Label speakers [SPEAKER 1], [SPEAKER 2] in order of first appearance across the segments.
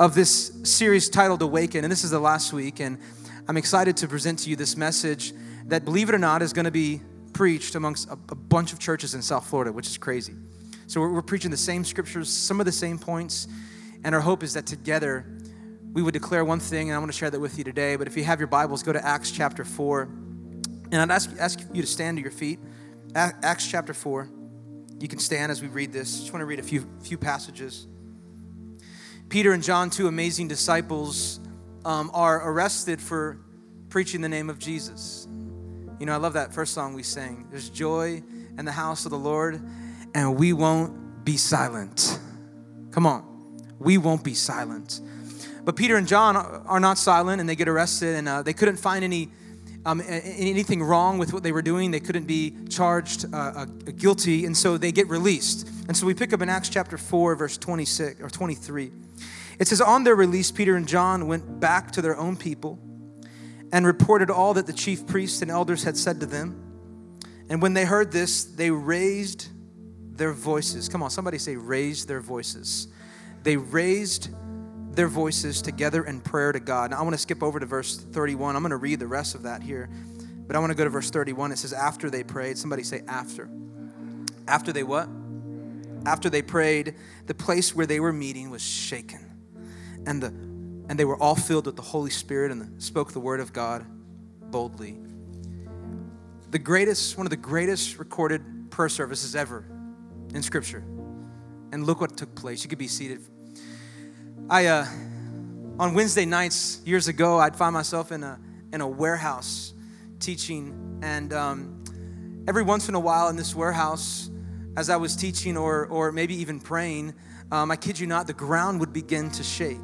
[SPEAKER 1] of this series titled Awaken, and this is the last week. And I'm excited to present to you this message that, believe it or not, is going to be preached amongst a, a, bunch of churches in South Florida, which is crazy. So we're, we're preaching the same scriptures, some of the same points, and our hope is that together we would declare one thing, and I want to share that with you today. But if you have your Bibles, go to Acts chapter 4. And I'd ask, ask you to stand to your feet. Acts chapter 4. You can stand as we read this. Just want to read a few, few passages. Peter and John, two amazing disciples, um, are arrested for preaching the name of Jesus. You know, I love that first song we sang. There's joy in the house of the Lord, and we won't be silent. Come on, we won't be silent. But Peter and John are not silent, and they get arrested, and uh, they couldn't find any um, anything wrong with what they were doing. They couldn't be charged uh, uh, guilty, and so they get released. And so we pick up in Acts chapter 4, verse 26 or 23. It says, On their release, Peter and John went back to their own people and reported all that the chief priests and elders had said to them. And when they heard this, they raised their voices. Come on, somebody say, raised their voices. They raised their voices together in prayer to God. Now, I want to skip over to verse 31. I'm going to read the rest of that here. But I want to go to verse 31. It says, After they prayed, somebody say, After. After they what? After they prayed, the place where they were meeting was shaken. And, the, and they were all filled with the Holy Spirit and the, spoke the word of God boldly. The greatest, one of the greatest recorded prayer services ever in Scripture. And look what took place. You could be seated I, uh, on Wednesday nights years ago, I'd find myself in a, in a warehouse teaching. And um, every once in a while in this warehouse, as I was teaching or, or maybe even praying, um, I kid you not, the ground would begin to shake.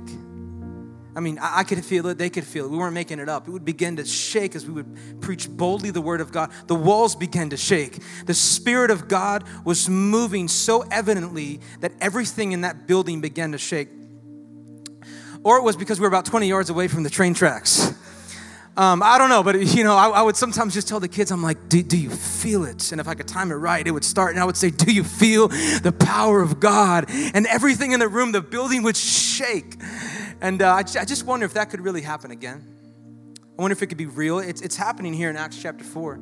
[SPEAKER 1] I mean, I, I could feel it, they could feel it. We weren't making it up. It would begin to shake as we would preach boldly the word of God. The walls began to shake. The Spirit of God was moving so evidently that everything in that building began to shake or it was because we were about 20 yards away from the train tracks. Um, I don't know, but you know, I, I, would sometimes just tell the kids, I'm like, do, do, you feel it? And if I could time it right, it would start, and I would say, Do you feel the power of God? And everything in the room, the building would shake. And uh, I, I, just wonder if that could really happen again. I wonder if it could be real. It's, it's happening here in Acts chapter 4.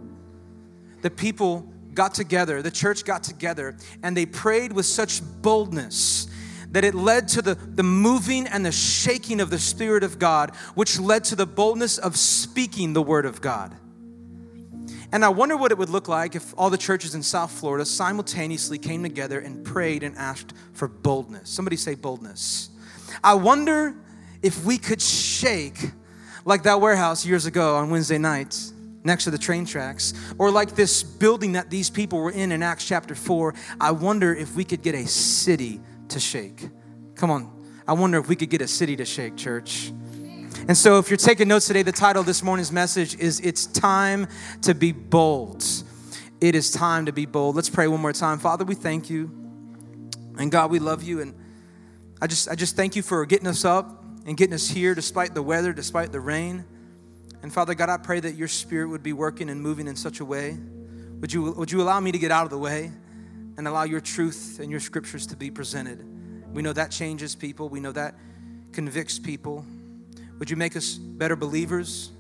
[SPEAKER 1] The people got together, the church got together, and they prayed with such boldness that it led to the, the moving and the shaking of the Spirit of God, which led to the boldness of speaking the Word of God. And I wonder what it would look like if all the churches in South Florida simultaneously came together and prayed and asked for boldness. Somebody say boldness. I wonder if we could shake like that warehouse years ago on Wednesday nights next to the train tracks, or like this building that these people were in in Acts chapter 4. I wonder if we could get a city to shake. Come on. I wonder if we could get a city to shake, church. And so, if you're taking notes today, the title of this morning's message is It's Time to Be Bold. It is time to be bold. Let's pray one more time. Father, we thank you. And God, we love you. And I just, I just thank you for getting us up and getting us here despite the weather, despite the rain. And Father God, I pray that your spirit would be working and moving in such a way. Would you, would you allow me to get out of the way? And allow your truth and your scriptures to be presented. We know that changes people, we know that convicts people. Would you make us better believers?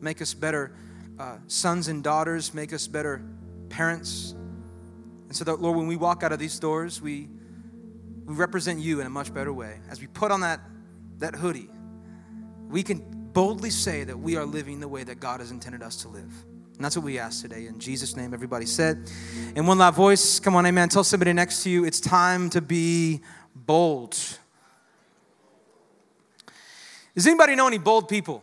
[SPEAKER 1] Make us better uh, sons and daughters, make us better parents. And so that, Lord, when we walk out of these doors, we, we represent you in a much better way. As we put on that, that hoodie, we can boldly say that we are living the way that God has intended us to live. And that's what we ask today. In Jesus' name, everybody said. In one loud voice, come on, amen. Tell somebody next to you, it's time to be bold. Does anybody know any bold people?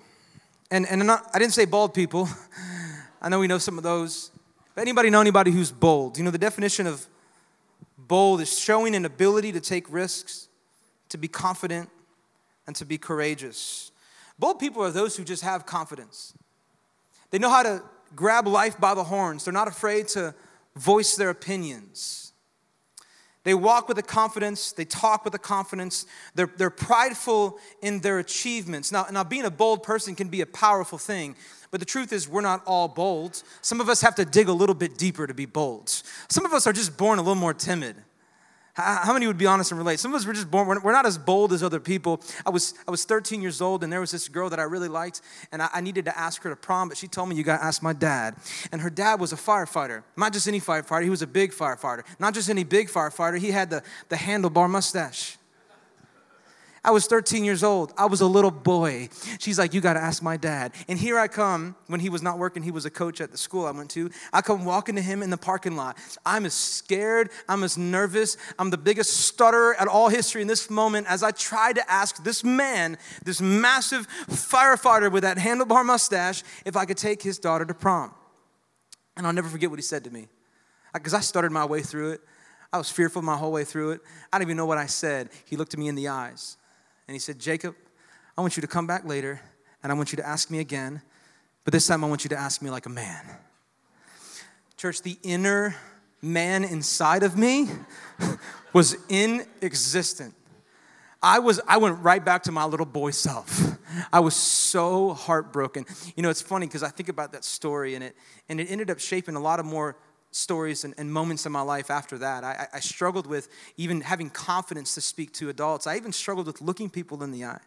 [SPEAKER 1] And, and not, I didn't say bald people. I know we know some of those. But anybody know anybody who's bold? You know, the definition of bold is showing an ability to take risks, to be confident, and to be courageous. Bold people are those who just have confidence. They know how to grab life by the horns, they're not afraid to voice their opinions. They walk with a confidence, they talk with a confidence, they're, they're prideful in their achievements. Now, now, being a bold person can be a powerful thing, but the truth is, we're not all bold. Some of us have to dig a little bit deeper to be bold. Some of us are just born a little more timid. How many would be honest and relate? Some of us were just born, we're not as bold as other people. I was, I was 13 years old, and there was this girl that I really liked, and I, I needed to ask her to prom, but she told me, You got to ask my dad. And her dad was a firefighter, not just any firefighter, he was a big firefighter. Not just any big firefighter, he had the, the handlebar mustache. I was 13 years old. I was a little boy. She's like, You got to ask my dad. And here I come, when he was not working, he was a coach at the school I went to. I come walking to him in the parking lot. I'm as scared, I'm as nervous, I'm the biggest stutterer at all history in this moment as I try to ask this man, this massive firefighter with that handlebar mustache, if I could take his daughter to prom. And I'll never forget what he said to me. Because I stuttered my way through it. I was fearful my whole way through it. I didn't even know what I said. He looked at me in the eyes. And he said, Jacob, I want you to come back later and I want you to ask me again, but this time I want you to ask me like a man. Church, the inner man inside of me was inexistent. I was I went right back to my little boy self. I was so heartbroken. You know, it's funny because I think about that story and it and it ended up shaping a lot of more stories and, and, moments in my life after that. I, I, struggled with even having confidence to speak to adults. I even struggled with looking people in the eye.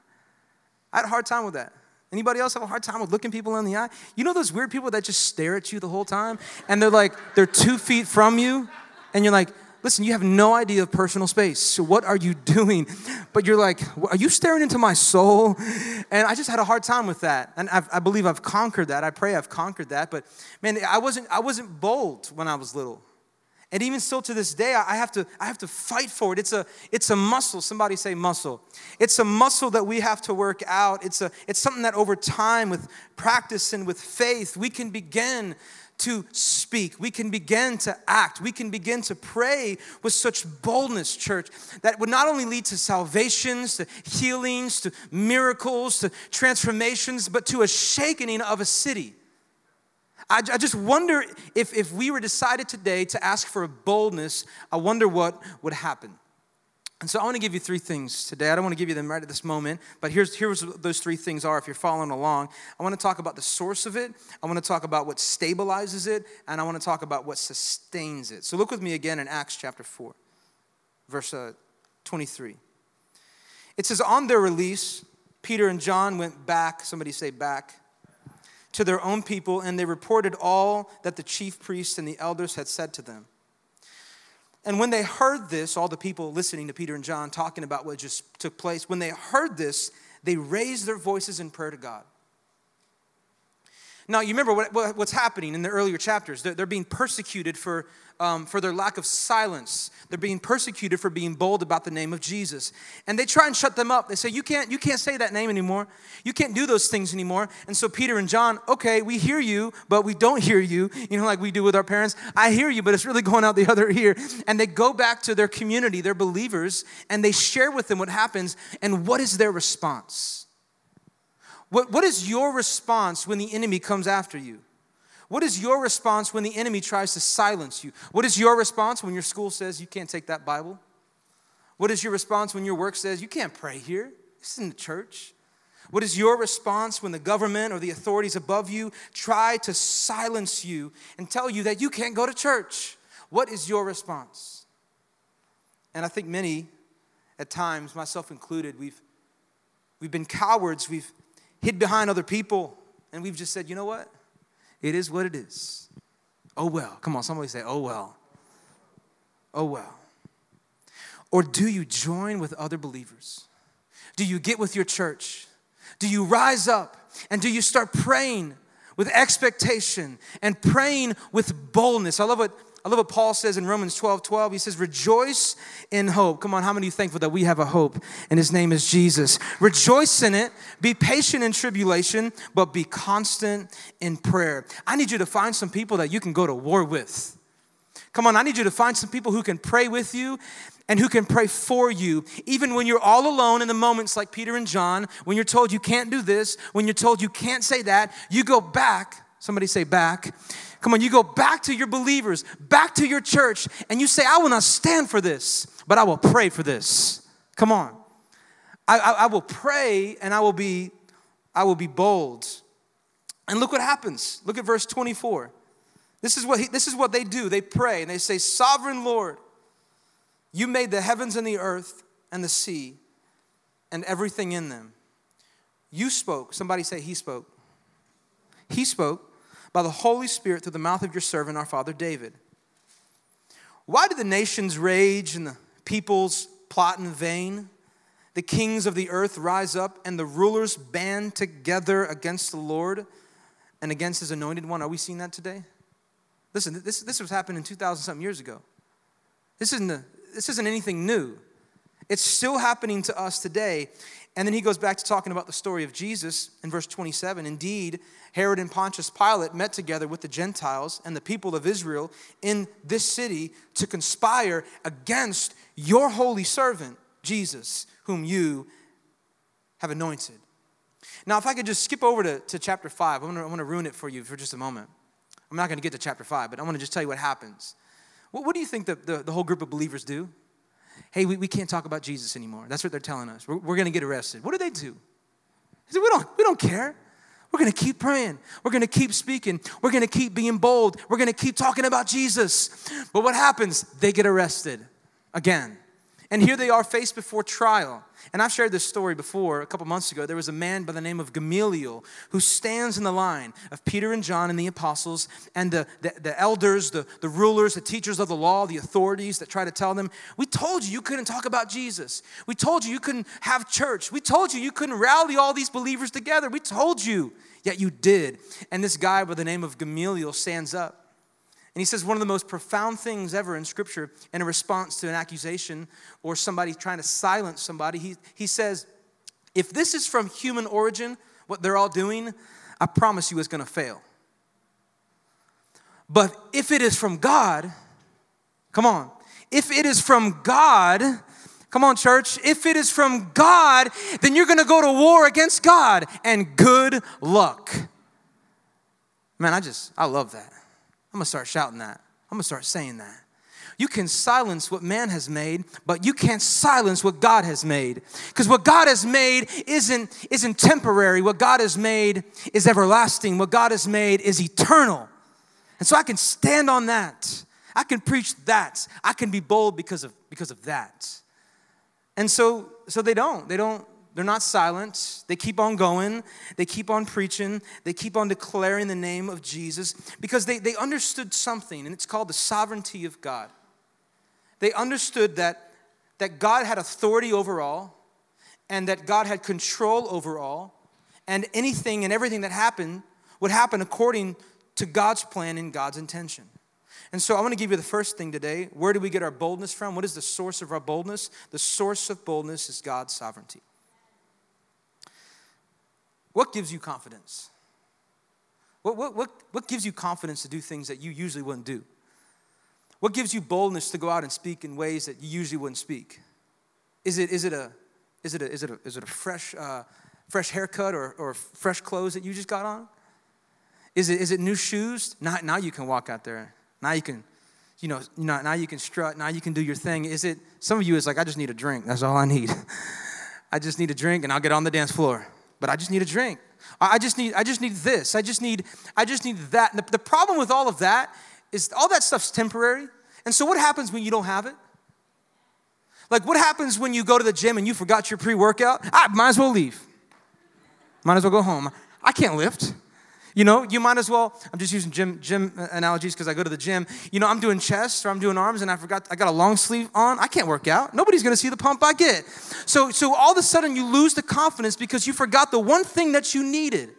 [SPEAKER 1] I had a hard time with that. Anybody else have a hard time with looking people in the eye? You know those weird people that just stare at you the whole time and they're like, they're two feet from you and you're like, Listen, you have no idea of personal space. So, what are you doing? But you're like, Are you staring into my soul? And I just had a hard time with that. And I've, i believe I've conquered that. I pray I've conquered that. But man, I wasn't, I wasn't bold when I was little. And even still to this day, I have to, I have to fight for it. It's a, it's a muscle. Somebody say muscle. It's a muscle that we have to work out. It's, a, it's something that over time, with practice and with faith, we can begin to speak. We can begin to act. We can begin to pray with such boldness, church, that would not only lead to salvations, to healings, to miracles, to transformations, but to a shaking of a city. I, I just wonder if, if we were decided today to ask for a boldness, I wonder what would happen. And so I want to give you three things today. I don't want to give you them right at this moment, but here's, here's what those three things are if you're following along. I want to talk about the source of it, I want to talk about what stabilizes it, and I want to talk about what sustains it. So look with me again in Acts chapter 4, verse uh, 23. It says, On their release, Peter and John went back, somebody say back, to their own people, and they reported all that the chief priests and the elders had said to them. And when they heard this, all the people listening to Peter and John talking about what just took place, when they heard this, they raised their voices in prayer to God. Now, you remember what, what's happening in the earlier chapters. They're, they're being persecuted for um, for their lack of silence. They're being persecuted for being bold about the name of Jesus. And they try and shut them up. They say, you can't, you can't say that name anymore. You can't do those things anymore. And so Peter and John, okay, we hear you, but we don't hear you. You know, like we do with our parents. I hear you, but it's really going out the other ear. And they go back to their community, their believers, and they share with them what happens. And what is their response? What, what is your response when the enemy comes after you? What is your response when the enemy tries to silence you? What is your response when your school says you can't take that Bible? What is your response when your work says you can't pray here? This isn't the church. What is your response when the government or the authorities above you try to silence you and tell you that you can't go to church? What is your response? And I think many, at times, myself included, we've, we've been cowards. We've hid behind other people, and we've just said, you know what? It is what it is. Oh well. Come on, somebody say, oh well. Oh well. Or do you join with other believers? Do you get with your church? Do you rise up and do you start praying with expectation and praying with boldness? I love what I love what Paul says in Romans 12 12. He says, Rejoice in hope. Come on, how many thankful that we have a hope and his name is Jesus? Rejoice in it, be patient in tribulation, but be constant in prayer. I need you to find some people that you can go to war with. Come on, I need you to find some people who can pray with you and who can pray for you, even when you're all alone in the moments like Peter and John, when you're told you can't do this, when you're told you can't say that, you go back. Somebody say back. Come on, you go back to your believers, back to your church, and you say, I will not stand for this, but I will pray for this. Come on. I, I, I will pray and I will be, I will be bold. And look what happens. Look at verse 24. This is what he, this is what they do. They pray and they say, Sovereign Lord, you made the heavens and the earth and the sea and everything in them. You spoke. Somebody say, He spoke. He spoke by the Holy Spirit through the mouth of your servant, our father David. Why do the nations rage and the peoples plot in vain? The kings of the earth rise up and the rulers band together against the Lord and against his anointed one. Are we seeing that today? Listen, this, this was happening 2,000 something years ago. This isn't the, this isn't anything new. It's still happening to us today. And then he goes back to talking about the story of Jesus in verse 27. Indeed, Herod and Pontius Pilate met together with the Gentiles and the people of Israel in this city to conspire against your holy servant, Jesus, whom you have anointed. Now, if I could just skip over to, to chapter 5, I'm I'm gonna ruin it for you for just a moment. I'm not gonna get to chapter 5, but I wanna just tell you what happens. What, what do you think the, the, the, whole group of believers do? Hey, we, we can't talk about Jesus anymore. That's what they're telling us. We're, we're going to get arrested. What do they do? They say, we don't, we don't care. We're going to keep praying. We're going to keep speaking. We're going to keep being bold. We're going to keep talking about Jesus. But what happens? They get arrested again. And here they are faced before trial. And I've shared this story before a couple months ago. There was a man by the name of Gamaliel who stands in the line of Peter and John and the apostles and the, the, the, elders, the, the rulers, the teachers of the law, the authorities that try to tell them, We told you you couldn't talk about Jesus. We told you you couldn't have church. We told you you couldn't rally all these believers together. We told you, yet you did. And this guy by the name of Gamaliel stands up and he says one of the most profound things ever in Scripture in a response to an accusation or somebody trying to silence somebody. He, he says, If this is from human origin, what they're all doing, I promise you it's going to fail. But if it is from God, come on, if it is from God, come on, church, if it is from God, then you're going to go to war against God, and good luck. Man, I just, I love that. I'm gonna start shouting that. I'm gonna start saying that. You can silence what man has made, but you can't silence what God has made. Because what God has made isn't, isn't temporary. What God has made is everlasting. What God has made is eternal. And so I can stand on that. I can preach that. I can be bold because of, because of that. And so, so they don't. They don't they're not silent. They keep on going. They keep on preaching. They keep on declaring the name of Jesus because they, they understood something, and it's called the sovereignty of God. They understood that, that God had authority over all, and that God had control over all, and anything and everything that happened would happen according to God's plan and God's intention. And so I want to give you the first thing today. Where do we get our boldness from? What is the source of our boldness? The source of boldness is God's sovereignty. What gives you confidence? What, what, what, what gives you confidence to do things that you usually wouldn't do? What gives you boldness to go out and speak in ways that you usually wouldn't speak? Is it, is it, a, is it, a, is it, a, is it a fresh, uh, fresh haircut or, or fresh clothes that you just got on? Is it, is it new shoes? Now, now you can walk out there. Now you can, you know, now you can strut. Now you can do your thing. Is it, some of you is like, I just need a drink. That's all I need. I just need a drink and I'll get on the dance floor but I just need a drink. I just need, I just need this. I just need, I just need that. The, the problem with all of that is all that stuff's temporary. And so what happens when you don't have it? Like what happens when you go to the gym and you forgot your pre-workout? I might as well leave. Might as well go home. I can't lift. You know, you might as well, I'm just using gym, gym analogies because I go to the gym. You know, I'm doing chest or I'm doing arms and I forgot, I got a long sleeve on. I can't work out. Nobody's gonna see the pump I get. So, so all of a sudden you lose the confidence because you forgot the one thing that you needed.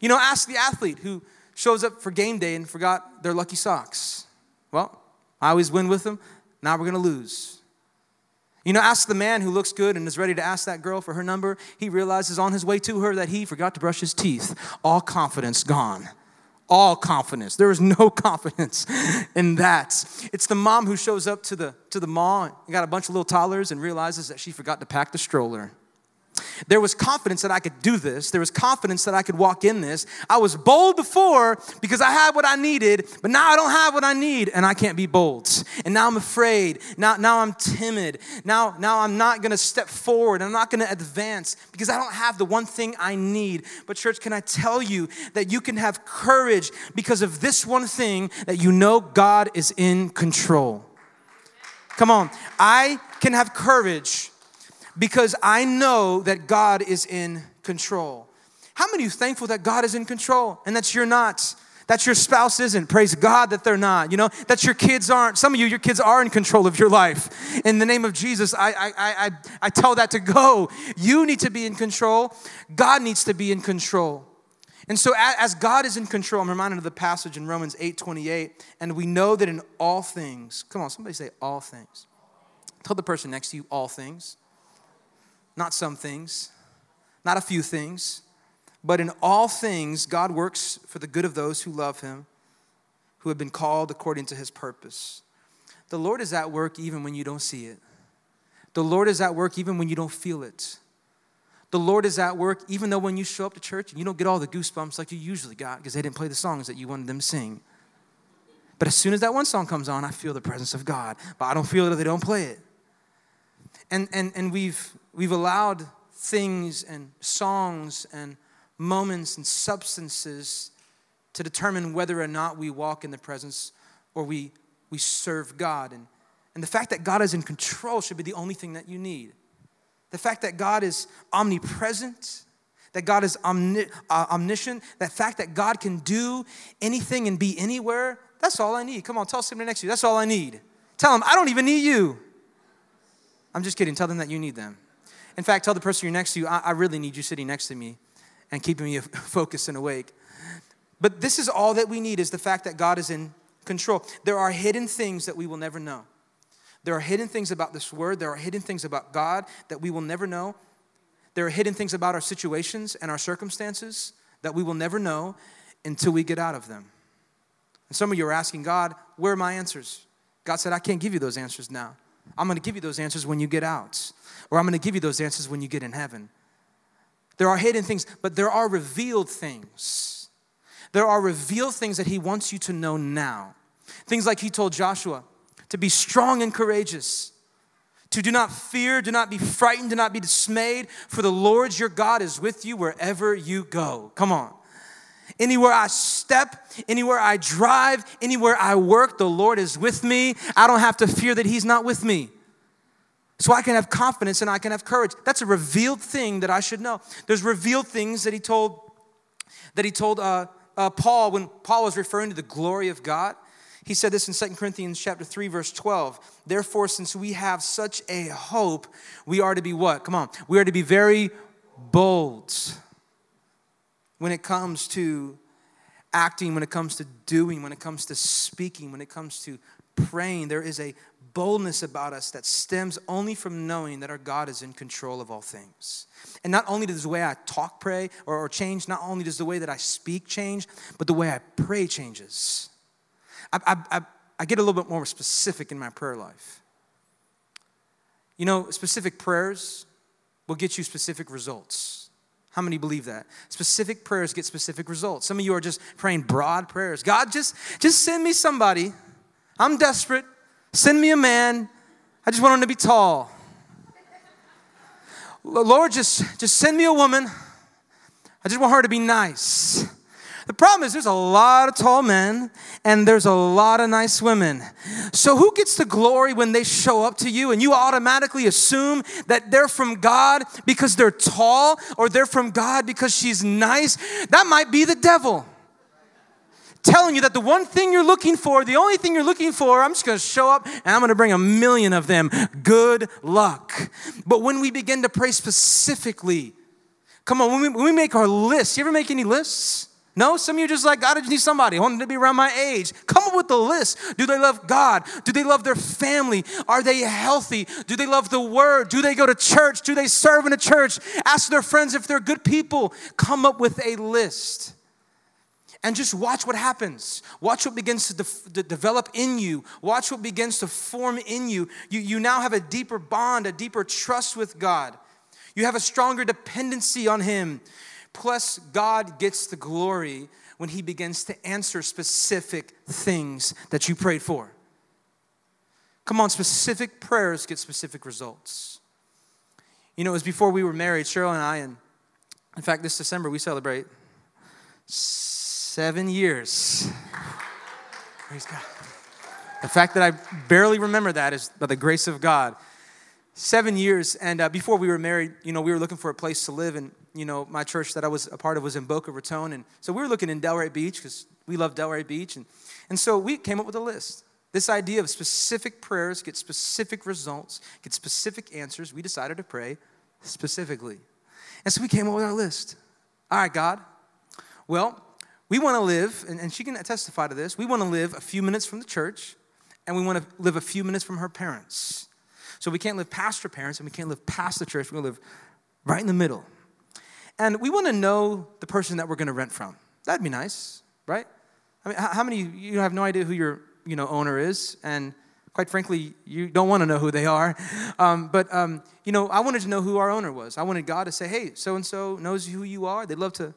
[SPEAKER 1] You know, ask the athlete who shows up for game day and forgot their lucky socks. Well, I always win with them. Now we're gonna lose. You know, ask the man who looks good and is ready to ask that girl for her number. He realizes on his way to her that he forgot to brush his teeth. All confidence gone. all confidence. There is no confidence in that. It's the mom who shows up to the, to the mall and got a bunch of little toddlers and realizes that she forgot to pack the stroller. There was confidence that I could do this. There was confidence that I could walk in this. I was bold before because I had what I needed, but now I don't have what I need and I can't be bold. And now I'm afraid. Now, now I'm timid. Now, now I'm not gonna step forward. I'm not gonna advance because I don't have the one thing I need. But, church, can I tell you that you can have courage because of this one thing that you know God is in control? Come on. I can have courage because I know that God is in control. How many of you thankful that God is in control and that you're not? That your spouse isn't. Praise God that they're not. You know, that your kids aren't. Some of you, your kids are in control of your life. In the name of Jesus, I, I, I, I tell that to go. You need to be in control. God needs to be in control. And so as God is in control, I'm reminded of the passage in Romans 8 28, and we know that in all things, come on, somebody say all things. Tell the person next to you all things not some things, not a few things, but in all things, God works for the good of those who love Him, who have been called according to His purpose. The Lord is at work even when you don't see it. The Lord is at work even when you don't feel it. The Lord is at work even though when you show up to church and you don't get all the goosebumps like you usually got because they didn't play the songs that you wanted them to sing. But as soon as that one song comes on, I feel the presence of God. But I don't feel it if they don't play it. And, and, and we've, we've allowed things and songs and moments and substances to determine whether or not we walk in the presence or we, we serve God. And, and the fact that God is in control should be the only thing that you need. The fact that God is omnipresent, that God is omni- uh, omniscient, that fact that God can do anything and be anywhere, that's all I need. Come on, tell somebody next to you, that's all I need. Tell them, I don't even need you. I'm just kidding. Tell them that you need them. In fact, tell the person you're next to you, I, I really need you sitting next to me and keeping me focused and awake. But this is all that we need is the fact that God is in control. There are hidden things that we will never know. There are hidden things about this word. There are hidden things about God that we will never know. There are hidden things about our situations and our circumstances that we will never know until we get out of them. And some of you are asking God, where are my answers? God said, I can't give you those answers now. I'm going to give you those answers when you get out, or I'm going to give you those answers when you get in heaven. There are hidden things, but there are revealed things. There are revealed things that He wants you to know now. Things like He told Joshua to be strong and courageous, to do not fear, do not be frightened, do not be dismayed, for the Lord your God is with you wherever you go. Come on. Anywhere I step, anywhere I drive, anywhere I work, the Lord is with me. I don't have to fear that He's not with me. So I can have confidence and I can have courage. That's a revealed thing that I should know. There's revealed things that He told that He told uh, uh, Paul when Paul was referring to the glory of God. He said this in 2 Corinthians chapter 3 verse 12. Therefore since we have such a hope, we are to be what? Come on. We are to be very bold when it comes to acting, when it comes to doing, when it comes to speaking, when it comes to praying. There is a boldness about us that stems only from knowing that our God is in control of all things. And not only does the way I talk pray or, or change, not only does the way that I speak change, but the way I pray changes. I, I, I, I get a little bit more specific in my prayer life. You know, specific prayers will get you specific results. How many believe that? Specific prayers get specific results. Some of you are just praying broad prayers. God, just, just send me somebody. I'm desperate. Send me a man. I just want him to be tall. Lord, just, just send me a woman. I just want her to be nice. The problem is there's a lot of tall men and there's a lot of nice women. So who gets the glory when they show up to you and you automatically assume that they're from God because they're tall or they're from God because she's nice? That might be the devil telling you that the one thing you're looking for, the only thing you're looking for, I'm just gonna show up and I'm gonna bring a million of them. Good luck. But when we begin to pray specifically, come on, when we, when we make our lists, you ever make any lists? No, some of you just like, God, I just need somebody. I want them to be around my age. Come up with a list. Do they love God? Do they love their family? Are they healthy? Do they love the word? Do they go to church? Do they serve in a church? Ask their friends if they're good people. Come up with a list. and just watch what happens. Watch what begins to, de- develop in you. Watch what begins to form in you. you. You now have a deeper bond, a deeper trust with God. You have a stronger dependency on Him. Plus, God gets the glory when He begins to answer specific things that you prayed for. Come on, specific prayers get specific results. You know, it was before we were married, Cheryl and I, and in fact, this December we celebrate seven years. Praise God. The fact that I barely remember that is by the grace of God. Seven years, and uh, before we were married, you know, we were looking for a place to live, and you know, my church that I was a part of was in Boca Raton, and so we were looking in Delray Beach because we love Delray Beach, and and so we came up with a list. This idea of specific prayers get specific results, get specific answers. We decided to pray specifically, and so we came up with our list. All right, God. Well, we want to live, and, and she can testify to this, we want to live a few minutes from the church, and we want to live a few minutes from her parents. So we can't live past her parents, and we can't live past the church. We're going to live right in the middle. And we want to know the person that we're going to rent from. That'd be nice, right? I mean, how many you have no idea who your you know owner is, and quite frankly, you don't want to know who they are. Um, but um, you know, I wanted to know who our owner was. I wanted God to say, "Hey, so and so knows who you are. They'd love to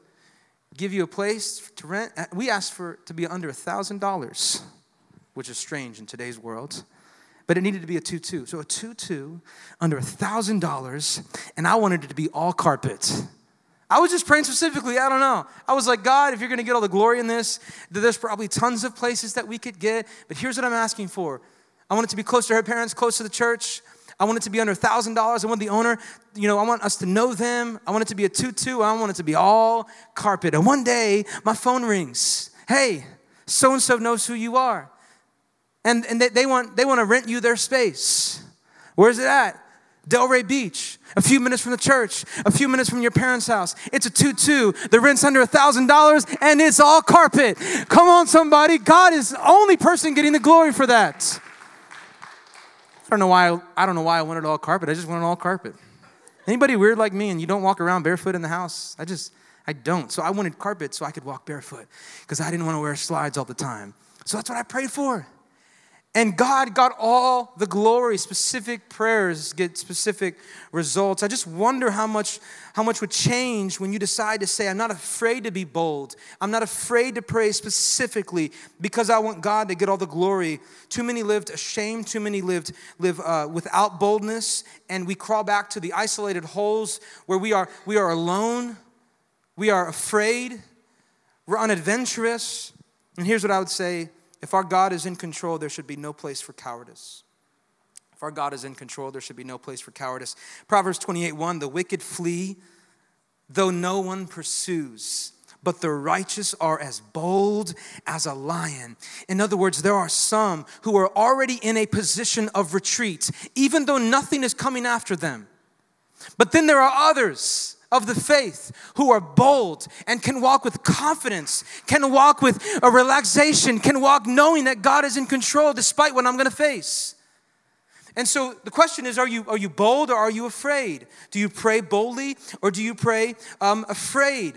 [SPEAKER 1] give you a place to rent. Uh, we asked for to be under a thousand dollars, which is strange in today's world. But it needed to be a two-two. So a two-two under a thousand dollars, and I wanted it to be all carpet. I was just praying specifically. I don't know. I was like, God, if you're going to get all the glory in this, there's probably tons of places that we could get. But here's what I'm asking for I want it to be close to her parents, close to the church. I want it to be under $1,000. I want the owner, you know, I want us to know them. I want it to be a two-two. I want it to be all carpet. And one day, my phone rings. Hey, so and so knows who you are. And, and they, they, want, they want to rent you their space. Where's it at? Delray Beach, a few minutes from the church, a few minutes from your parents' house. It's a 2 2. The rent's under a $1,000 and it's all carpet. Come on, somebody. God is the only person getting the glory for that. I don't know why I don't know why I wanted all carpet. I just wanted all carpet. Anybody weird like me and you don't walk around barefoot in the house? I just I don't. So I wanted carpet so I could walk barefoot because I didn't want to wear slides all the time. So that's what I prayed for. And God got all the glory. Specific prayers get specific results. I just wonder how much, how much would change when you decide to say, I'm not afraid to be bold. I'm not afraid to pray specifically because I want God to get all the glory. Too many lived ashamed. Too many lived live uh, without boldness, and we crawl back to the isolated holes where we are we are alone. We are afraid. We're unadventurous. And here's what I would say if our God is in control, there should be no place for cowardice. If our God is in control, there should be no place for cowardice. Proverbs 28 1 The wicked flee, though no one pursues, but the righteous are as bold as a lion. In other words, there are some who are already in a position of retreat, even though nothing is coming after them. But then there are others of the faith who are bold and can walk with confidence, can walk with a relaxation, can walk knowing that God is in control despite what I'm going to face. And so the question is are you, are you bold or are you afraid? Do you pray boldly or do you pray um, afraid?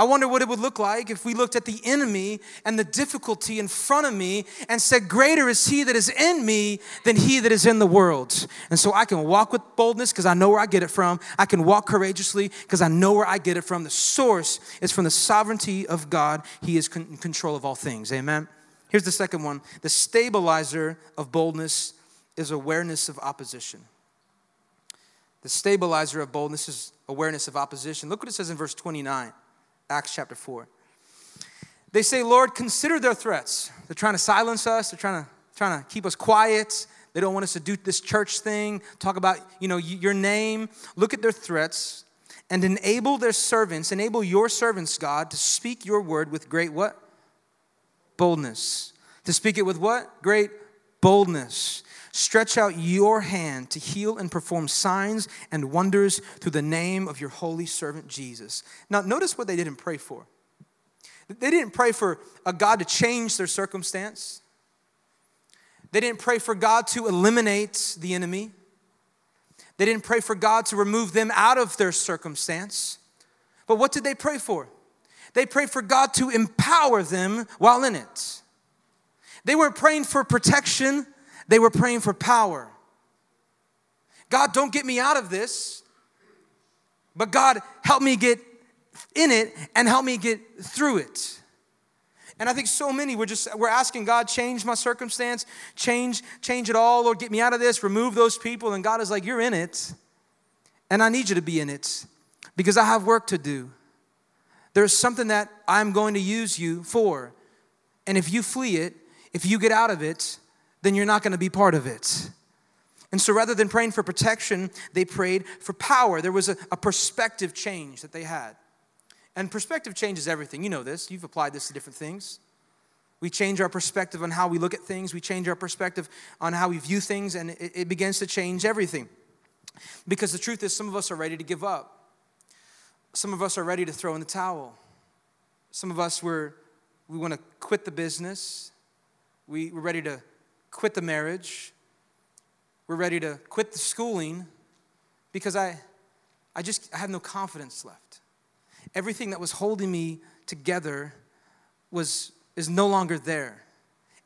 [SPEAKER 1] I wonder what it would look like if we looked at the enemy and the difficulty in front of me and said, Greater is he that is in me than he that is in the world. And so I can walk with boldness because I know where I get it from. I can walk courageously because I know where I get it from. The source is from the sovereignty of God, He is in control of all things. Amen. Here's the second one the stabilizer of boldness is awareness of opposition. The stabilizer of boldness is awareness of opposition. Look what it says in verse 29. Acts chapter 4. They say, Lord, consider their threats. They're trying to silence us, they're trying to, trying to keep us quiet. They don't want us to do this church thing, talk about, you know, your name. Look at their threats and enable their servants, enable your servants, God, to speak your word with great what? Boldness. To speak it with what? Great boldness. Stretch out your hand to heal and perform signs and wonders through the name of your holy servant Jesus. Now, notice what they didn't pray for. They didn't pray for a God to change their circumstance. They didn't pray for God to eliminate the enemy. They didn't pray for God to remove them out of their circumstance. But what did they pray for? They prayed for God to empower them while in it. They weren't praying for protection, they were praying for power. God, don't get me out of this, but God, help me get in it and help me get through it. And I think so many we're just we're asking God change my circumstance, change change it all, Lord get me out of this, remove those people and God is like you're in it. And I need you to be in it because I have work to do. There's something that I'm going to use you for. And if you flee it, if you get out of it, then you're not going to be part of it. And so rather than praying for protection, they prayed for power. There was a, a, perspective change that they had. And perspective changes everything. You know this, you've applied this to different things. We change our perspective on how we look at things, we change our perspective on how we view things, and it, it begins to change everything. Because the truth is, some of us are ready to give up. Some of us are ready to throw in the towel. Some of us, we're, we want to quit the business. We, we're ready to quit the marriage. We're ready to quit the schooling because I, I just I have no confidence left. Everything that was holding me together was, is no longer there.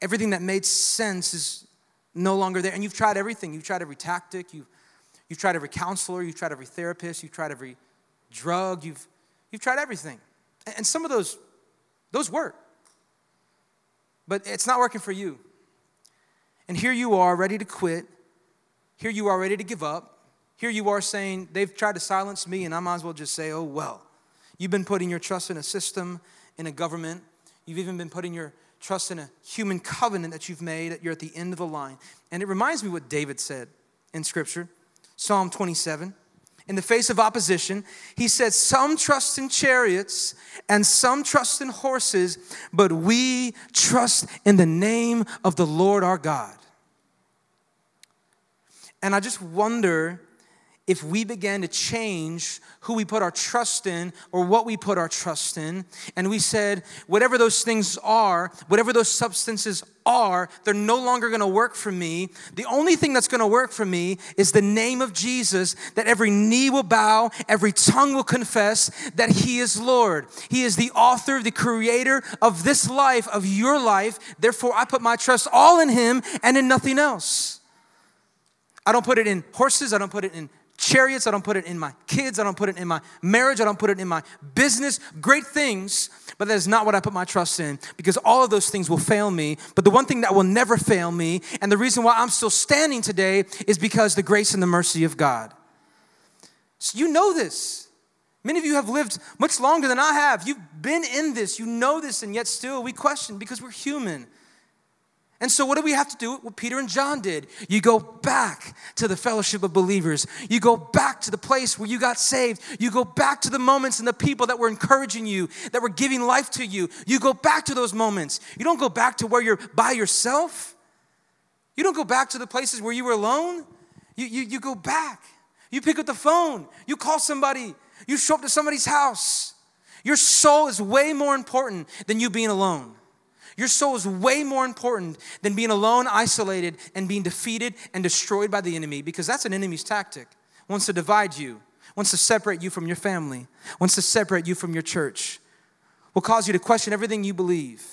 [SPEAKER 1] Everything that made sense is no longer there. And you've tried everything. You've tried every tactic. You've, you've tried every counselor. You've tried every therapist. You've tried every drug, you've, you've tried everything. And some of those, those work. But it's not working for you. And here you are ready to quit. Here you are ready to give up. Here you are saying, they've tried to silence me, and I might as well just say, oh, well. You've been putting your trust in a system, in a government. You've even been putting your trust in a human covenant that you've made, you're at the end of the line. And it reminds me what David said in Scripture Psalm 27 in the face of opposition. He said, Some trust in chariots and some trust in horses, but we trust in the name of the Lord our God. And I just wonder if we began to change who we put our trust in or what we put our trust in, and we said, whatever those things are, whatever those substances are, they're no longer gonna work for me. The only thing that's gonna work for me is the name of Jesus, that every knee will bow, every tongue will confess that He is Lord. He is the author, the creator of this life, of your life. Therefore, I put my trust all in Him and in nothing else. I don't put it in horses, I don't put it in chariots, I don't put it in my kids, I don't put it in my marriage, I don't put it in my business. Great things, but that is not what I put my trust in because all of those things will fail me. But the one thing that will never fail me, and the reason why I'm still standing today, is because the grace and the mercy of God. So you know this. Many of you have lived much longer than I have. You've been in this, you know this, and yet still we question because we're human. And so, what do we have to do? What Peter and John did. You go back to the fellowship of believers. You go back to the place where you got saved. You go back to the moments and the people that were encouraging you, that were giving life to you. You go back to those moments. You don't go back to where you're by yourself. You don't go back to the places where you were alone. You, you, you go back. You pick up the phone. You call somebody. You show up to somebody's house. Your soul is way more important than you being alone. Your soul is way more important than being alone, isolated, and being defeated and destroyed by the enemy because that's an enemy's tactic. Wants to divide you, wants to separate you from your family, wants to separate you from your church, will cause you to question everything you believe.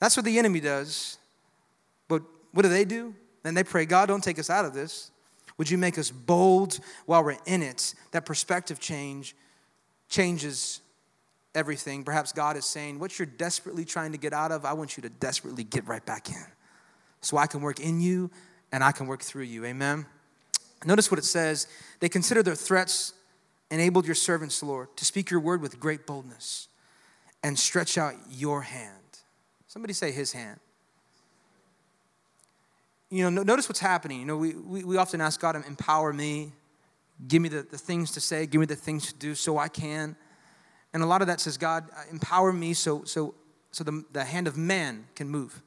[SPEAKER 1] That's what the enemy does. But what do they do? Then they pray, God, don't take us out of this. Would you make us bold while we're in it? That perspective change changes everything, perhaps God is saying, What you're desperately trying to get out of, I want you to desperately get right back in. So I can work in you and I can work through you. Amen. Notice what it says. They consider their threats enabled your servants, Lord, to speak your word with great boldness and stretch out your hand. Somebody say his hand. You know, notice what's happening. You know, we, we, we often ask God to empower me, give me the, the things to say, give me the things to do so I can. And a lot of that says, God, uh, empower me so, so, so the, the hand of man can move.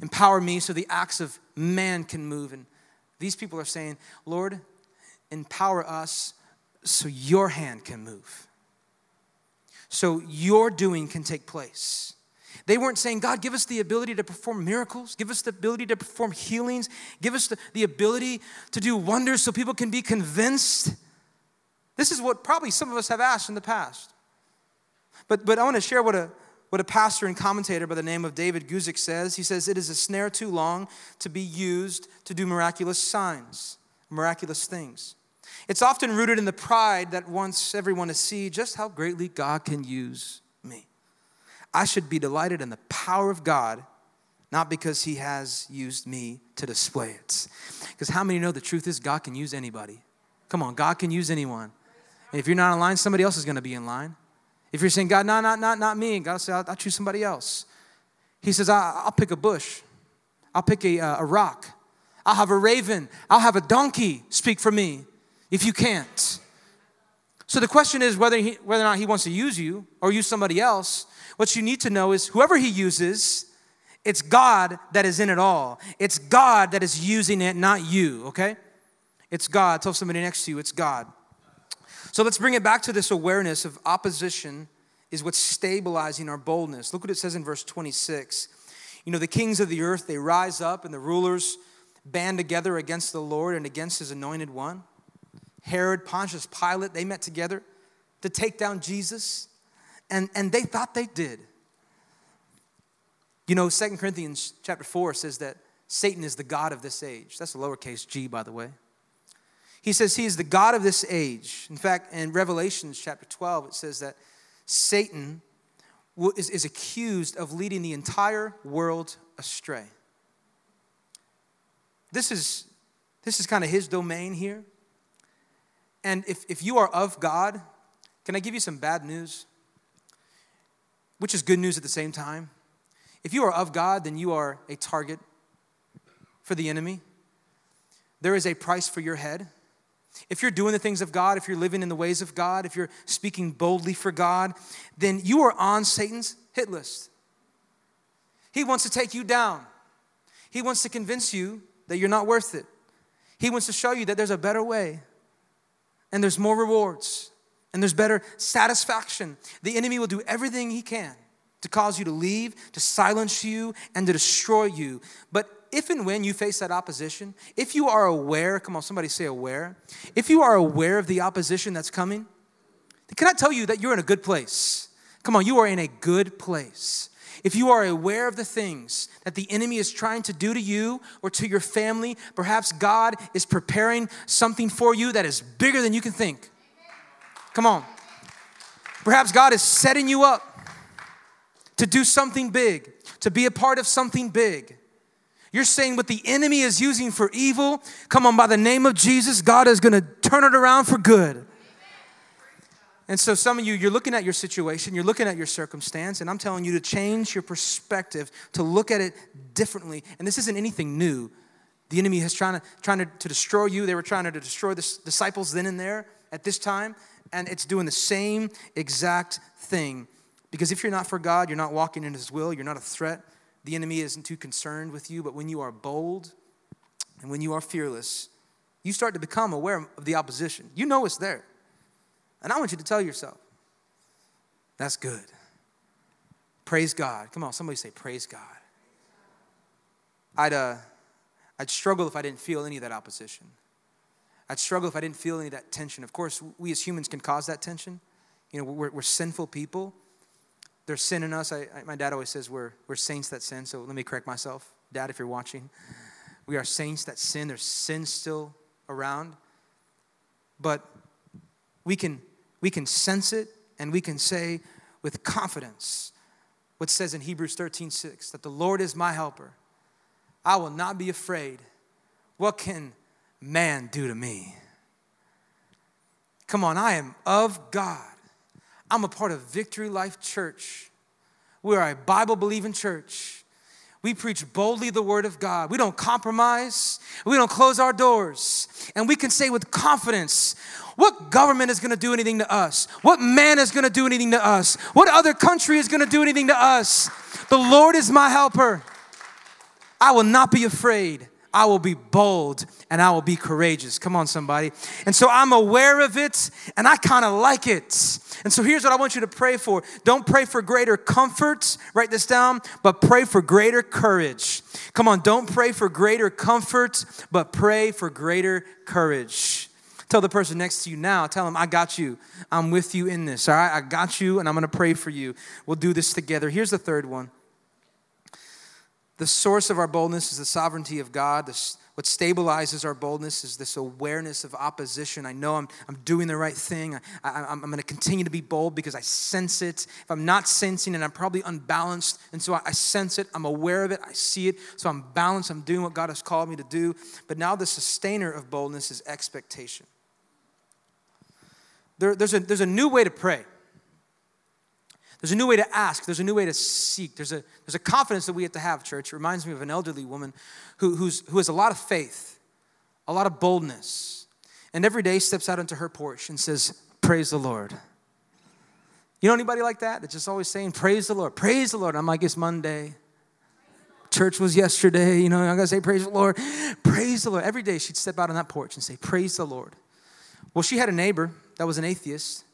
[SPEAKER 1] Empower me so the acts of man can move. And these people are saying, Lord, empower us so your hand can move. So your doing can take place. They weren't saying, God, give us the ability to perform miracles, give us the ability to perform healings, give us the, the ability to do wonders so people can be convinced. This is what probably some of us have asked in the past. But, but I want to share what a, what a pastor and commentator by the name of David Guzik says. He says, It is a snare to long to be used to do miraculous signs, miraculous things. It's often rooted in the pride that wants everyone to see just how greatly God can use me. I should be delighted in the power of God, not because He has used me to display it. Because how many know the truth is God can use anybody? Come on, God can use anyone. And if you're not in line, somebody else is going to be in line. If you're saying, God, no, not, not, not me, God will say, I'll, I'll choose somebody else. He says, I, will pick a bush. I'll pick a, a rock. I'll have a raven. I'll have a donkey speak for me if you can't. So the question is whether, he, whether or not he wants to use you or use somebody else. What you need to know is whoever he uses, it's God that is in it all. It's God that is using it, not you, okay? It's God. Tell somebody next to you, it's God. So let's bring it back to this awareness of opposition is what's stabilizing our boldness. Look what it says in verse 26. You know, the kings of the earth, they rise up, and the rulers band together against the Lord and against his anointed one. Herod, Pontius Pilate, they met together to take down Jesus, and, and they thought they did. You know, Second Corinthians chapter 4 says that Satan is the God of this age. That's a lowercase g, by the way. He says he is the God of this age. In fact, in Revelations chapter 12, it says that Satan is, is accused of leading the entire world astray. This is, this is kind of his domain here. And if, if you are of God, can I give you some bad news? Which is good news at the same time. If you are of God, then you are a target for the enemy. There is a price for your head. If you're doing the things of God, if you're living in the ways of God, if you're speaking boldly for God, then you are on Satan's hit list. He wants to take you down. He wants to convince you that you're not worth it. He wants to show you that there's a better way and there's more rewards and there's better satisfaction. The enemy will do everything he can to cause you to leave, to silence you, and to destroy you. But if and when you face that opposition, if you are aware, come on, somebody say aware, if you are aware of the opposition that's coming, can I tell you that you're in a good place? Come on, you are in a good place. If you are aware of the things that the enemy is trying to do to you or to your family, perhaps God is preparing something for you that is bigger than you can think. Come on. Perhaps God is setting you up to do something big, to be a part of something big. You're saying what the enemy is using for evil, come on, by the name of Jesus, God is gonna turn it around for good. And so, some of you, you're looking at your situation, you're looking at your circumstance, and I'm telling you to change your perspective, to look at it differently. And this isn't anything new. The enemy is trying to, trying to, to destroy you. They were trying to destroy the disciples then and there at this time, and it's doing the same exact thing. Because if you're not for God, you're not walking in His will, you're not a threat, the enemy isn't too concerned with you, but when you are bold and when you are fearless, you start to become aware of the opposition. You know it's there. And I want you to tell yourself, that's good. Praise God. Come on, somebody say, Praise God. I'd, uh, I'd struggle if I didn't feel any of that opposition. I'd struggle if I didn't feel any of that tension. Of course, we as humans can cause that tension. You know, we're, we're sinful people there's sin in us. I, I, my dad always says we're, we're saints that sin. So let me correct myself. Dad, if you're watching, we are saints that sin. There's sin still around. But we can, we can sense it and we can say with confidence what says in Hebrews 13 6 that the Lord is my helper. I will not be afraid. What can man do to me? Come on, I am of God. I'm a part of Victory Life Church. We are a Bible believing church. We preach boldly the word of God. We don't compromise. We don't close our doors. And we can say with confidence what government is going to do anything to us? What man is going to do anything to us? What other country is going to do anything to us? The Lord is my helper. I will not be afraid. I will be bold and I will be courageous. Come on, somebody. And so I'm aware of it and I kind of like it. And so here's what I want you to pray for. Don't pray for greater comfort, write this down, but pray for greater courage. Come on, don't pray for greater comfort, but pray for greater courage. Tell the person next to you now, tell them, I got you. I'm with you in this. All right, I got you, and I'm gonna pray for you. We'll do this together. Here's the third one the source of our boldness is the sovereignty of God. What stabilizes our boldness is this awareness of opposition. I know I'm, I'm doing the right thing. I, am going to continue to be bold because I sense it. If I'm not sensing it, I'm probably unbalanced. And so I, I sense it. I'm aware of it. I see it. So I'm balanced. I'm doing what God has called me to do. But now the sustainer of boldness is expectation. There, there's, a, there's a new way to pray. There's a new way to ask. There's a new way to seek. There's a, there's a confidence that we have to have, church. It reminds me of an elderly woman who, who's, who has a lot of faith, a lot of boldness, and every day steps out into her porch and says, Praise the Lord. You know anybody like that? That's just always saying, Praise the Lord, praise the Lord. I'm like, It's Monday. Church was yesterday. You know, I'm going to say, Praise the Lord. Praise the Lord. Every day she'd step out on that porch and say, Praise the Lord. Well, she had a neighbor that was an atheist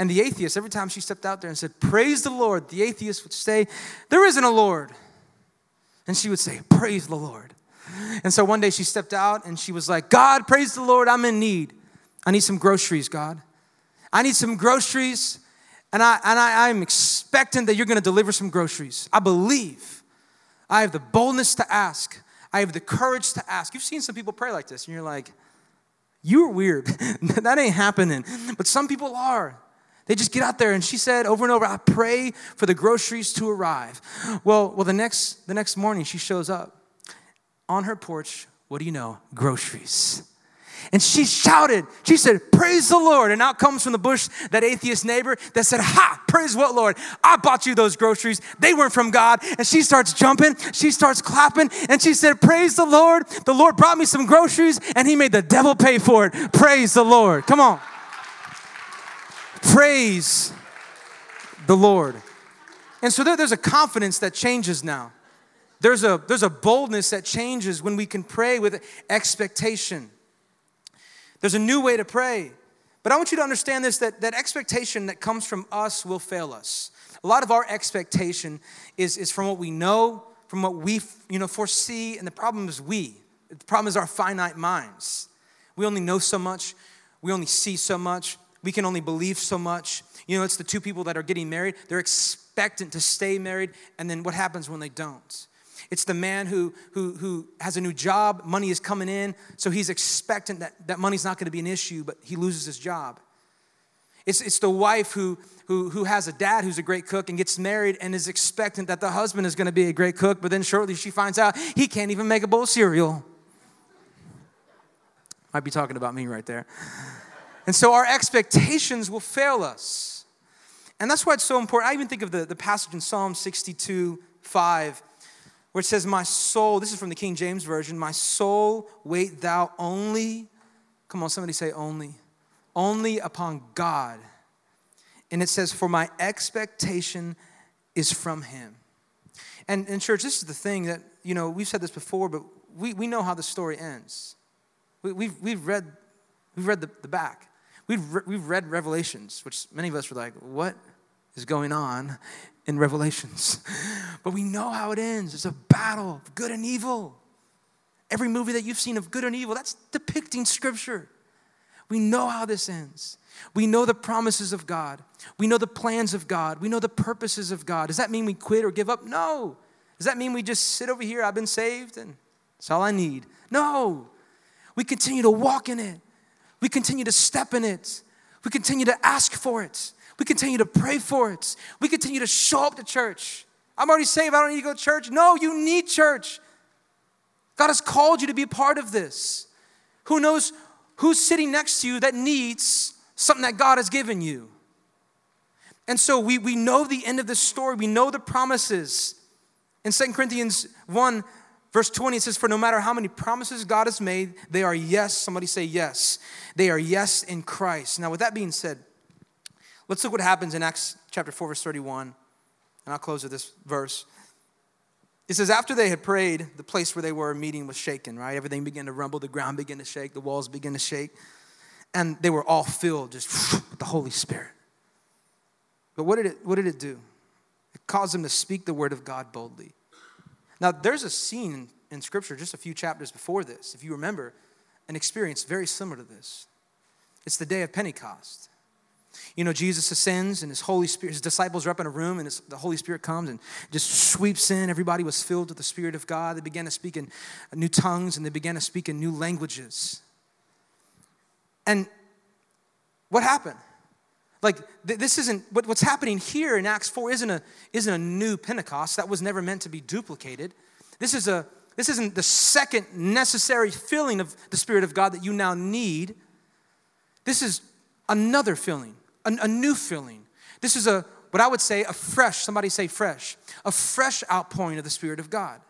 [SPEAKER 1] and the atheist, every time she stepped out there and said, Praise the Lord, the atheist would say, There isn't a Lord. And she would say, Praise the Lord. And so one day she stepped out and she was like, God, praise the Lord, I'm in need. I need some groceries, God. I need some groceries, and, I, and I, I'm expecting that you're gonna deliver some groceries. I believe. I have the boldness to ask, I have the courage to ask. You've seen some people pray like this, and you're like, You're weird. that ain't happening. But some people are. They just get out there and she said over and over, I pray for the groceries to arrive. Well, well the next the next morning she shows up on her porch, what do you know? Groceries. And she shouted, she said, Praise the Lord. And out comes from the bush that atheist neighbor that said, Ha, praise what, Lord? I bought you those groceries. They weren't from God. And she starts jumping, she starts clapping, and she said, Praise the Lord. The Lord brought me some groceries, and he made the devil pay for it. Praise the Lord. Come on. Praise the Lord. And so there, there's a confidence that changes now. There's a, there's a boldness that changes when we can pray with expectation. There's a new way to pray. But I want you to understand this that, that expectation that comes from us will fail us. A lot of our expectation is, is from what we know, from what we you know, foresee, and the problem is we. The problem is our finite minds. We only know so much, we only see so much, we can only believe so much. You know, it's the two people that are getting married, they're expectant to stay married, and then what happens when they don't? It's the man who, who, who has a new job, money is coming in, so he's expectant that, that money's not gonna be an issue, but he loses his job. It's, it's the wife who, who, who has a dad who's a great cook and gets married and is expectant that the husband is gonna be a great cook, but then shortly she finds out he can't even make a bowl of cereal. Might be talking about me right there. And so our expectations will fail us. And that's why it's so important. I even think of the, the passage in Psalm 62 5, where it says, My soul, this is from the King James Version, my soul, wait thou only, come on, somebody say only, only upon God. And it says, For my expectation is from him. And in church, this is the thing that, you know, we've said this before, but we, we know how the story ends. We, we've, we've read, we've read the, the back. We've, re- we've read Revelations, which many of us were like, what is going on in Revelations? But we know how it ends. It's a battle of good and evil. Every movie that you've seen of good and evil, that's depicting scripture. We know how this ends. We know the promises of God. We know the plans of God. We know the purposes of God. Does that mean we quit or give up? No. Does that mean we just sit over here, I've been saved, and that's all I need? No. We continue to walk in it. We continue to step in it. We continue to ask for it. We continue to pray for it. We continue to show up to church. I'm already saved. I don't need to go to church. No, you need church. God has called you to be part of this. Who knows who's sitting next to you that needs something that God has given you? And so we, we know the end of the story, we know the promises. In Second Corinthians 1, Verse 20 it says, For no matter how many promises God has made, they are yes. Somebody say yes. They are yes in Christ. Now, with that being said, let's look what happens in Acts chapter 4, verse 31. And I'll close with this verse. It says, After they had prayed, the place where they were meeting was shaken, right? Everything began to rumble, the ground began to shake, the walls began to shake. And they were all filled just with the Holy Spirit. But what did it, what did it do? It caused them to speak the word of God boldly. Now, there's a scene in Scripture just a few chapters before this, if you remember, an experience very similar to this. It's the day of Pentecost. You know, Jesus ascends and his Holy Spirit, his disciples are up in a room and the Holy Spirit comes and just sweeps in. Everybody was filled with the Spirit of God. They began to speak in new tongues and they began to speak in new languages. And what happened? Like, th- this isn't, what, what's happening here in Acts 4 isn't a, isn't a new Pentecost. That was never meant to be duplicated. This, is a, this isn't the second necessary filling of the Spirit of God that you now need. This is another filling, a, a new filling. This is a, what I would say, a fresh, somebody say fresh, a fresh outpouring of the Spirit of God.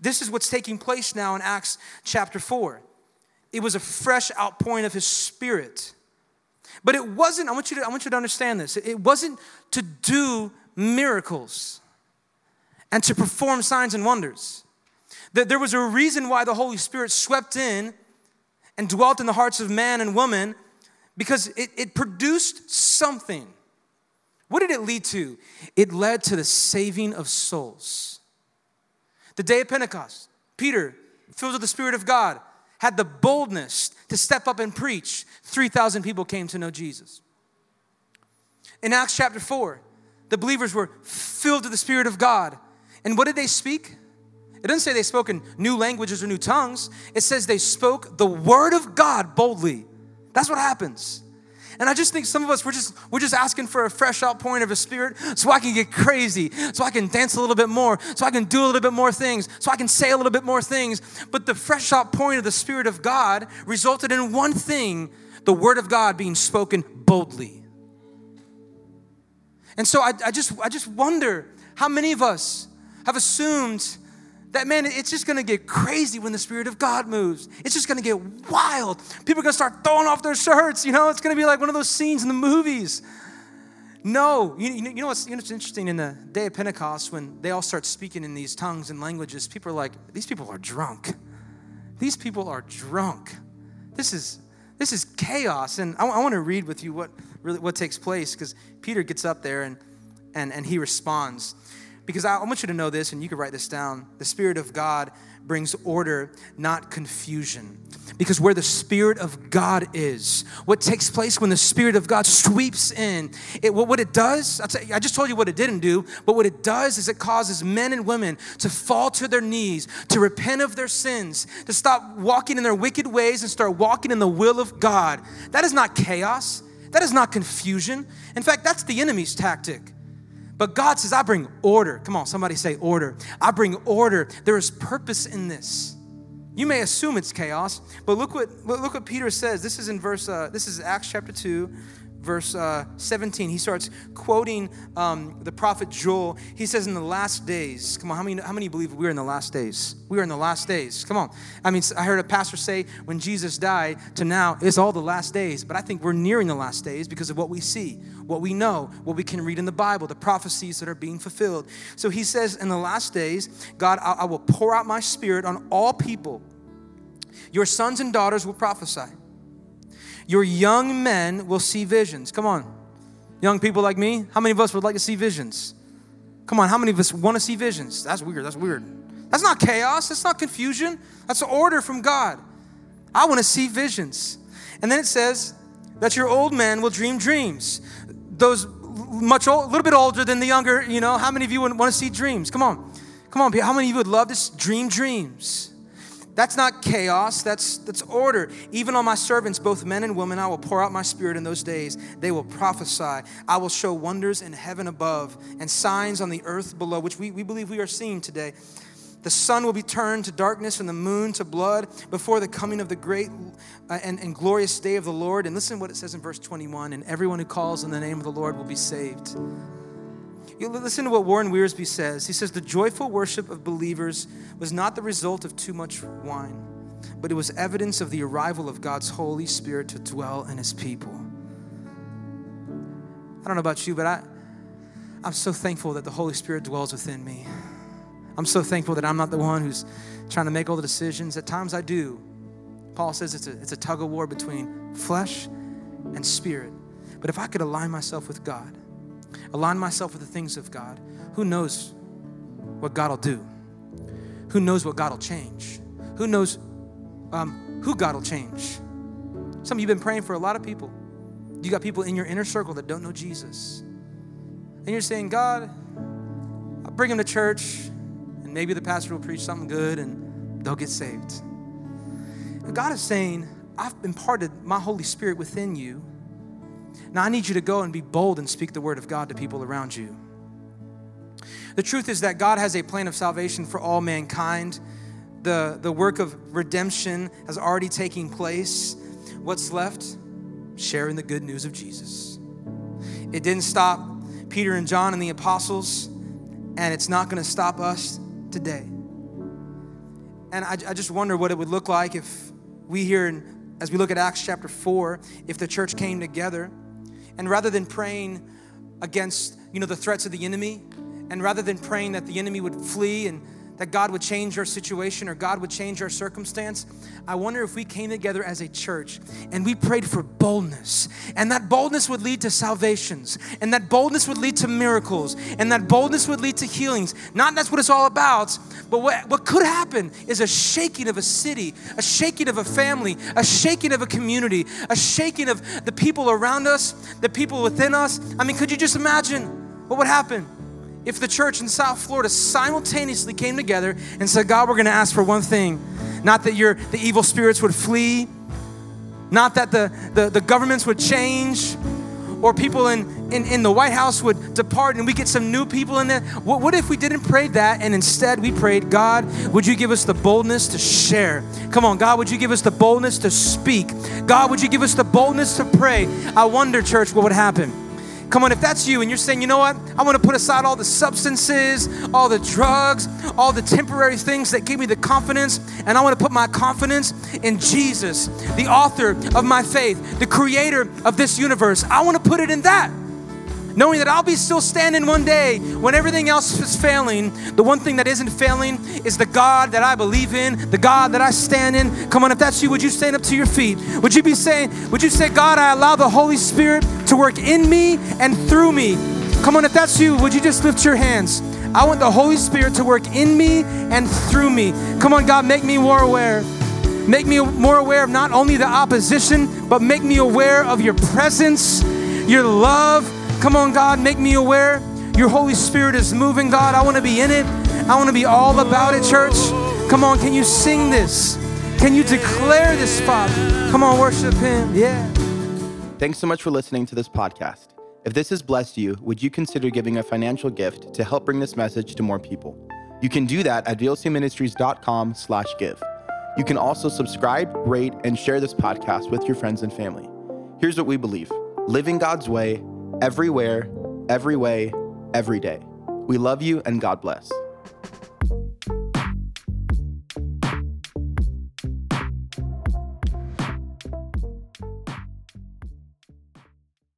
[SPEAKER 1] This is what's taking place now in Acts chapter 4. It was a fresh outpouring of His Spirit. But it wasn't, I want you to, I want you to understand this. It wasn't to do miracles and to perform signs and wonders. That there was a reason why the Holy Spirit swept in and dwelt in the hearts of man and woman because it, it produced something. What did it lead to? It led to the saving of souls. The day of Pentecost, Peter, filled with the Spirit of God, had the boldness to step up and preach. 3,000 people came to know Jesus. In Acts chapter 4, the believers were filled with the Spirit of God. And what did they speak? It doesn't say they spoke in new languages or new tongues. It says they spoke the word of God boldly. That's what happens. And I just think some of us we're just we're just asking for a fresh outpouring of a spirit so I can get crazy, so I can dance a little bit more, so I can do a little bit more things, so I can say a little bit more things. But the fresh outpouring of the Spirit of God resulted in one thing, the word of God being spoken boldly. And so I, I just I just wonder how many of us have assumed that man, it's just gonna get crazy when the Spirit of God moves. It's just gonna get wild. People are gonna start throwing off their shirts, you know, it's gonna be like one of those scenes in the movies. No, you, you, know, what's, you know what's interesting in the day of Pentecost when they all start speaking in these tongues and languages, people are like, these people are drunk. These people are drunk. This is this is chaos. And I, I want to read with you what really what takes place because Peter gets up there and and and he responds. Because I, want you to know this, and you can write this down. The Spirit of God brings order, not confusion. Because where the Spirit of God is, what takes place when the Spirit of God sweeps in, it, what, it does, I just told you what it didn't do, but what it does is it causes men and women to fall to their knees, to repent of their sins, to stop walking in their wicked ways and start walking in the will of God. That is not chaos. That is not confusion. In fact, that's the enemy's tactic. But God says, I bring order. Come on, somebody say order. I bring order. There is purpose in this. You may assume it's chaos, but look what look what Peter says. This is in verse. Uh, this is Acts chapter two, verse uh, 17, he starts quoting um, the prophet Joel. He says, In the last days, come on, how many, how many believe we're in the last days? We are in the last days. Come on. I mean, I heard a pastor say when Jesus died to now, it's all the last days. But I think we're nearing the last days because of what we see, what we know, what we can read in the Bible, the prophecies that are being fulfilled. So he says, In the last days, God, I, I will pour out my spirit on all people. Your sons and daughters will prophesy. Your young men will see visions. Come on. Young people like me, how many of us would like to see visions? Come on, how many of us want to see visions? That's weird. That's weird. That's not chaos. That's not confusion. That's an order from God. I want to see visions. And then it says that your old men will dream dreams. Those much old, a little bit older than the younger, you know, how many of you would want to see dreams? Come on. Come on, how many of you would love to dream dreams? That's not chaos, that's, that's order. Even on my servants, both men and women, I will pour out my spirit in those days. They will prophesy. I will show wonders in heaven above and signs on the earth below, which we, we believe we are seeing today. The sun will be turned to darkness and the moon to blood before the coming of the great uh, and, and glorious day of the Lord. And listen to what it says in verse 21 and everyone who calls on the name of the Lord will be saved. You listen to what Warren Wiersbe says. He says, The joyful worship of believers was not the result of too much wine, but it was evidence of the arrival of God's Holy Spirit to dwell in his people. I don't know about you, but I, I'm so thankful that the Holy Spirit dwells within me. I'm so thankful that I'm not the one who's trying to make all the decisions. At times I do. Paul says it's a, it's a tug of war between flesh and spirit. But if I could align myself with God, align myself with the things of God, who knows what God will do? Who knows what God will change? Who knows um, who God will change? Some of you have been praying for a lot of people. You got people in your inner circle that don't know Jesus. And you're saying, God, I'll bring them to church, and maybe the pastor will preach something good and they'll get saved. And God is saying, I've imparted my Holy Spirit within you. Now I need you to go and be bold and speak the word of God to people around you. The truth is that God has a plan of salvation for all mankind. The, the work of redemption has already taken place. What's left? Sharing the good news of Jesus. It didn't stop Peter and John and the apostles, and it's not going to stop us today. And I, I, just wonder what it would look like if we here, in, as we look at Acts chapter 4, if the church came together and rather than praying against you know the threats of the enemy and rather than praying that the enemy would flee and that God would change our situation or God would change our circumstance. I wonder if we came together as a church and we prayed for boldness, and that boldness would lead to salvations, and that boldness would lead to miracles, and that boldness would lead to healings. Not that's what it's all about, but what, what could happen is a shaking of a city, a shaking of a family, a shaking of a community, a shaking of the people around us, the people within us. I mean, could you just imagine what would happen? If the church in South Florida simultaneously came together and said, God, we're going to ask for one thing not that your, the evil spirits would flee, not that the, the, the governments would change, or people in, in, in the White House would depart and we get some new people in there. What, what if we didn't pray that and instead we prayed, God, would you give us the boldness to share? Come on, God, would you give us the boldness to speak? God, would you give us the boldness to pray? I wonder, church, what would happen? Come on, if that's you and you're saying, you know what, I want to put aside all the substances, all the drugs, all the temporary things that give me the confidence, and I want to put my confidence in Jesus, the author of my faith, the creator of this universe. I want to put it in that knowing that I'll be still standing one day when everything else is failing. The one thing that isn't failing is the God that I believe in, the God that I stand in. Come on, if that's you, would you stand up to your feet? Would you be saying, would you say, God, I allow the Holy Spirit to work in me and through me? Come on, if that's you, would you just lift your hands? I want the Holy Spirit to work in me and through me. Come on, God, make me more aware. Make me more aware of not only the opposition, but make me aware of your presence, your love, Come on, God, make me aware. Your Holy Spirit is moving, God. I want to be in it. I want to be all about it, church. Come on, can you sing this? Can you declare this, Father? Come on, worship Him. Yeah.
[SPEAKER 2] Thanks so much for listening to this podcast. If this has blessed you, would you consider giving a financial gift to help bring this message to more people? You can do that at vlcministries.com slash give. You can also subscribe, rate, and share this podcast with your friends and family. Here's what we believe. Living God's way everywhere, every way, every day. We love you and God bless.